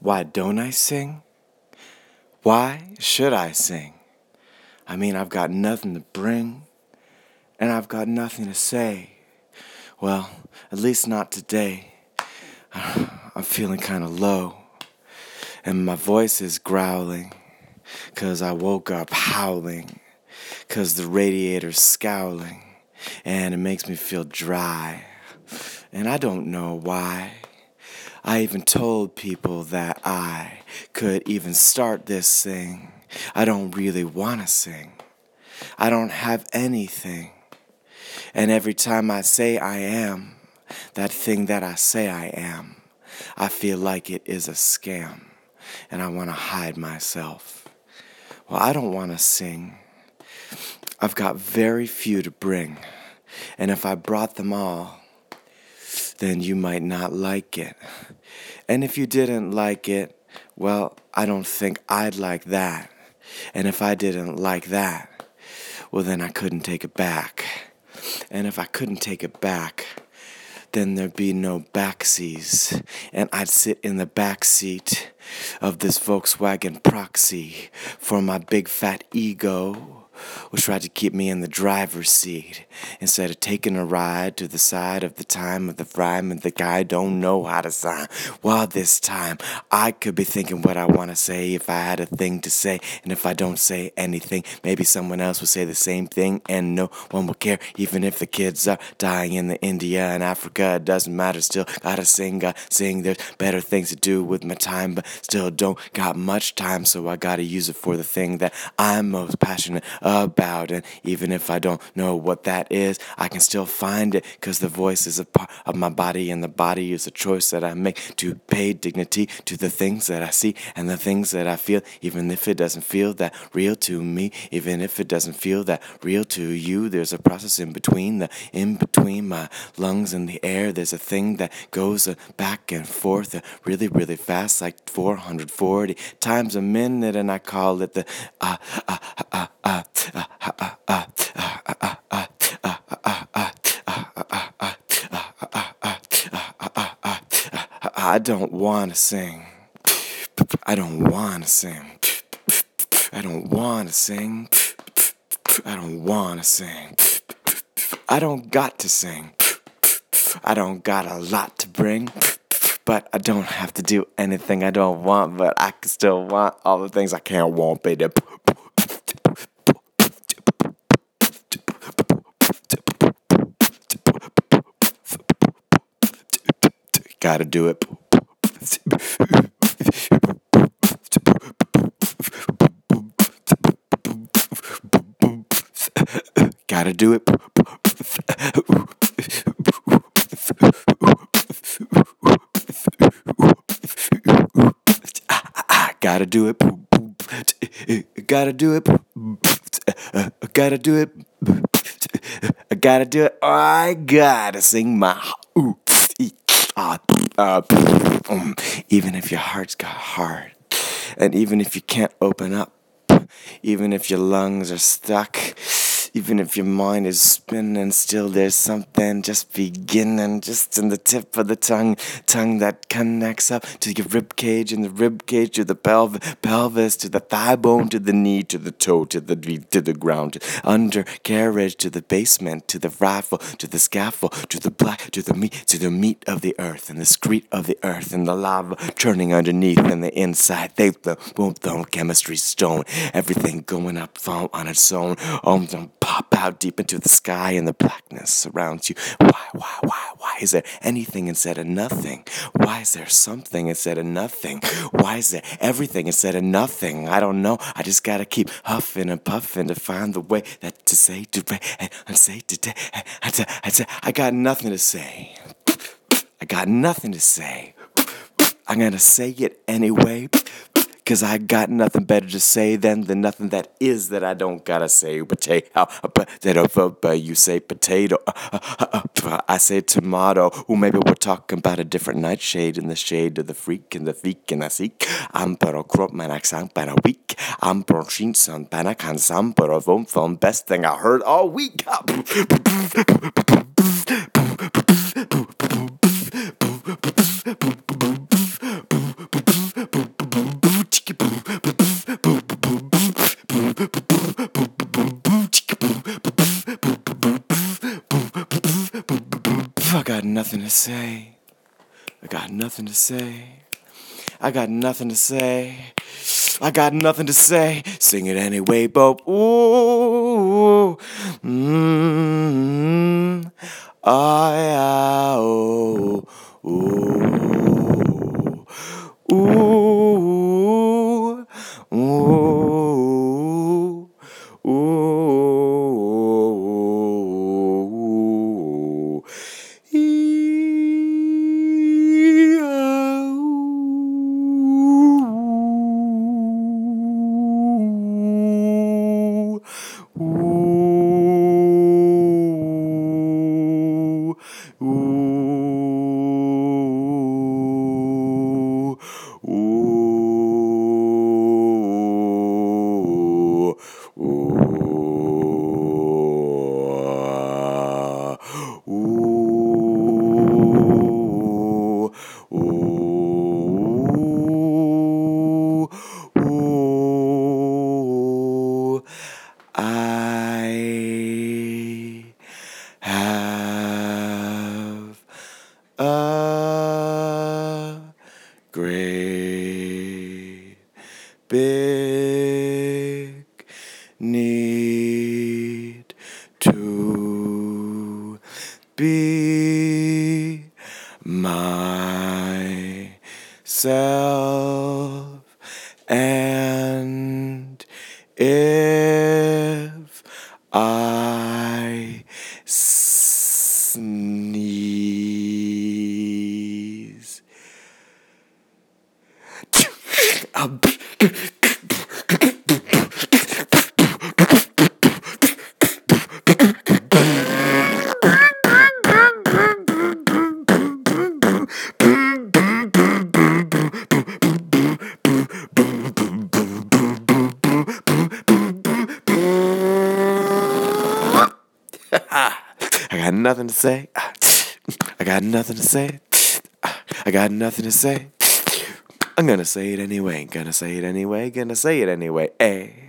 Why don't I sing? Why should I sing? I mean, I've got nothing to bring, and I've got nothing to say. Well, at least not today. I'm feeling kind of low, and my voice is growling, cause I woke up howling, cause the radiator's scowling, and it makes me feel dry, and I don't know why. I even told people that I could even start this thing. I don't really want to sing. I don't have anything. And every time I say I am, that thing that I say I am, I feel like it is a scam. And I want to hide myself. Well, I don't want to sing. I've got very few to bring. And if I brought them all, then you might not like it. And if you didn't like it, well, I don't think I'd like that. And if I didn't like that, well, then I couldn't take it back. And if I couldn't take it back, then there'd be no backseas. And I'd sit in the back seat of this Volkswagen proxy for my big fat ego will try to keep me in the driver's seat instead of taking a ride to the side of the time of the rhyme and the guy don't know how to sign. While this time I could be thinking what I want to say if I had a thing to say, and if I don't say anything, maybe someone else will say the same thing, and no one will care, even if the kids are dying in the India and Africa. It doesn't matter. Still gotta sing, gotta sing. There's better things to do with my time, but still don't got much time, so I gotta use it for the thing that I'm most passionate about. And even if I don't know what that is, I can still find it because the voice is a part of my body, and the body is a choice that I make to pay dignity to the things that I see and the things that I feel, even if it doesn't feel that real to me, even if it doesn't feel that real to you. There's a process in between the in between my lungs and the air. There's a thing that goes back and forth uh, really, really fast, like 440 times a minute, and I call it the uh, uh, uh, uh, I don't want to sing. I don't want to sing. I don't want to sing. I don't want to sing. I don't got to sing. I don't got a lot to bring. But I don't have to do anything I don't want, but I can still want all the things I can't want, baby. Gotta do it. Gotta do it. Gotta do it. Gotta do it. Gotta do it. I gotta do it. I gotta sing my. Uh, uh, even if your heart's got hard, and even if you can't open up, even if your lungs are stuck, even if your mind is spinning, still there's something just beginning, just in the tip of the tongue, tongue that connects up to your rib cage, and the rib cage to the pelvis, pelvis to the thigh bone, to the knee, to the toe, to the to the ground, undercarriage to the basement, to the rifle, to the scaffold, to the black, to the meat, to the meat of the earth, and the screet of the earth, and the lava churning underneath, and the inside. They the boom, boom, chemistry stone, everything going up fall on its own. Um, pop out deep into the sky and the blackness surrounds you. Why, why, why, why is there anything instead of nothing? Why is there something instead of nothing? Why is there everything instead of nothing? I don't know. I just gotta keep huffing and puffing to find the way that to say today and say today. I got nothing to say. I got nothing to say. I'm gonna say it anyway. Cause I got nothing better to say than the nothing that is that I don't gotta say. Potato, potato, you say potato. I say tomato. Or maybe we're talking about a different nightshade in the shade of the freak and the freak and the seek. I'm pero crop man accent para week. I'm pro chin son pana can sam pero vom best thing I heard all week. to say. I got nothing to say. I got nothing to say. I got nothing to say. Sing it anyway, Bob. Ooh. Mm-hmm. Ah, yeah, oh. Ooh. A great big need to be myself. And if I sneeze I got nothing to say. I got nothing to say. I got nothing to say. I'm gonna say it anyway. Gonna say it anyway. Gonna say it anyway. Hey.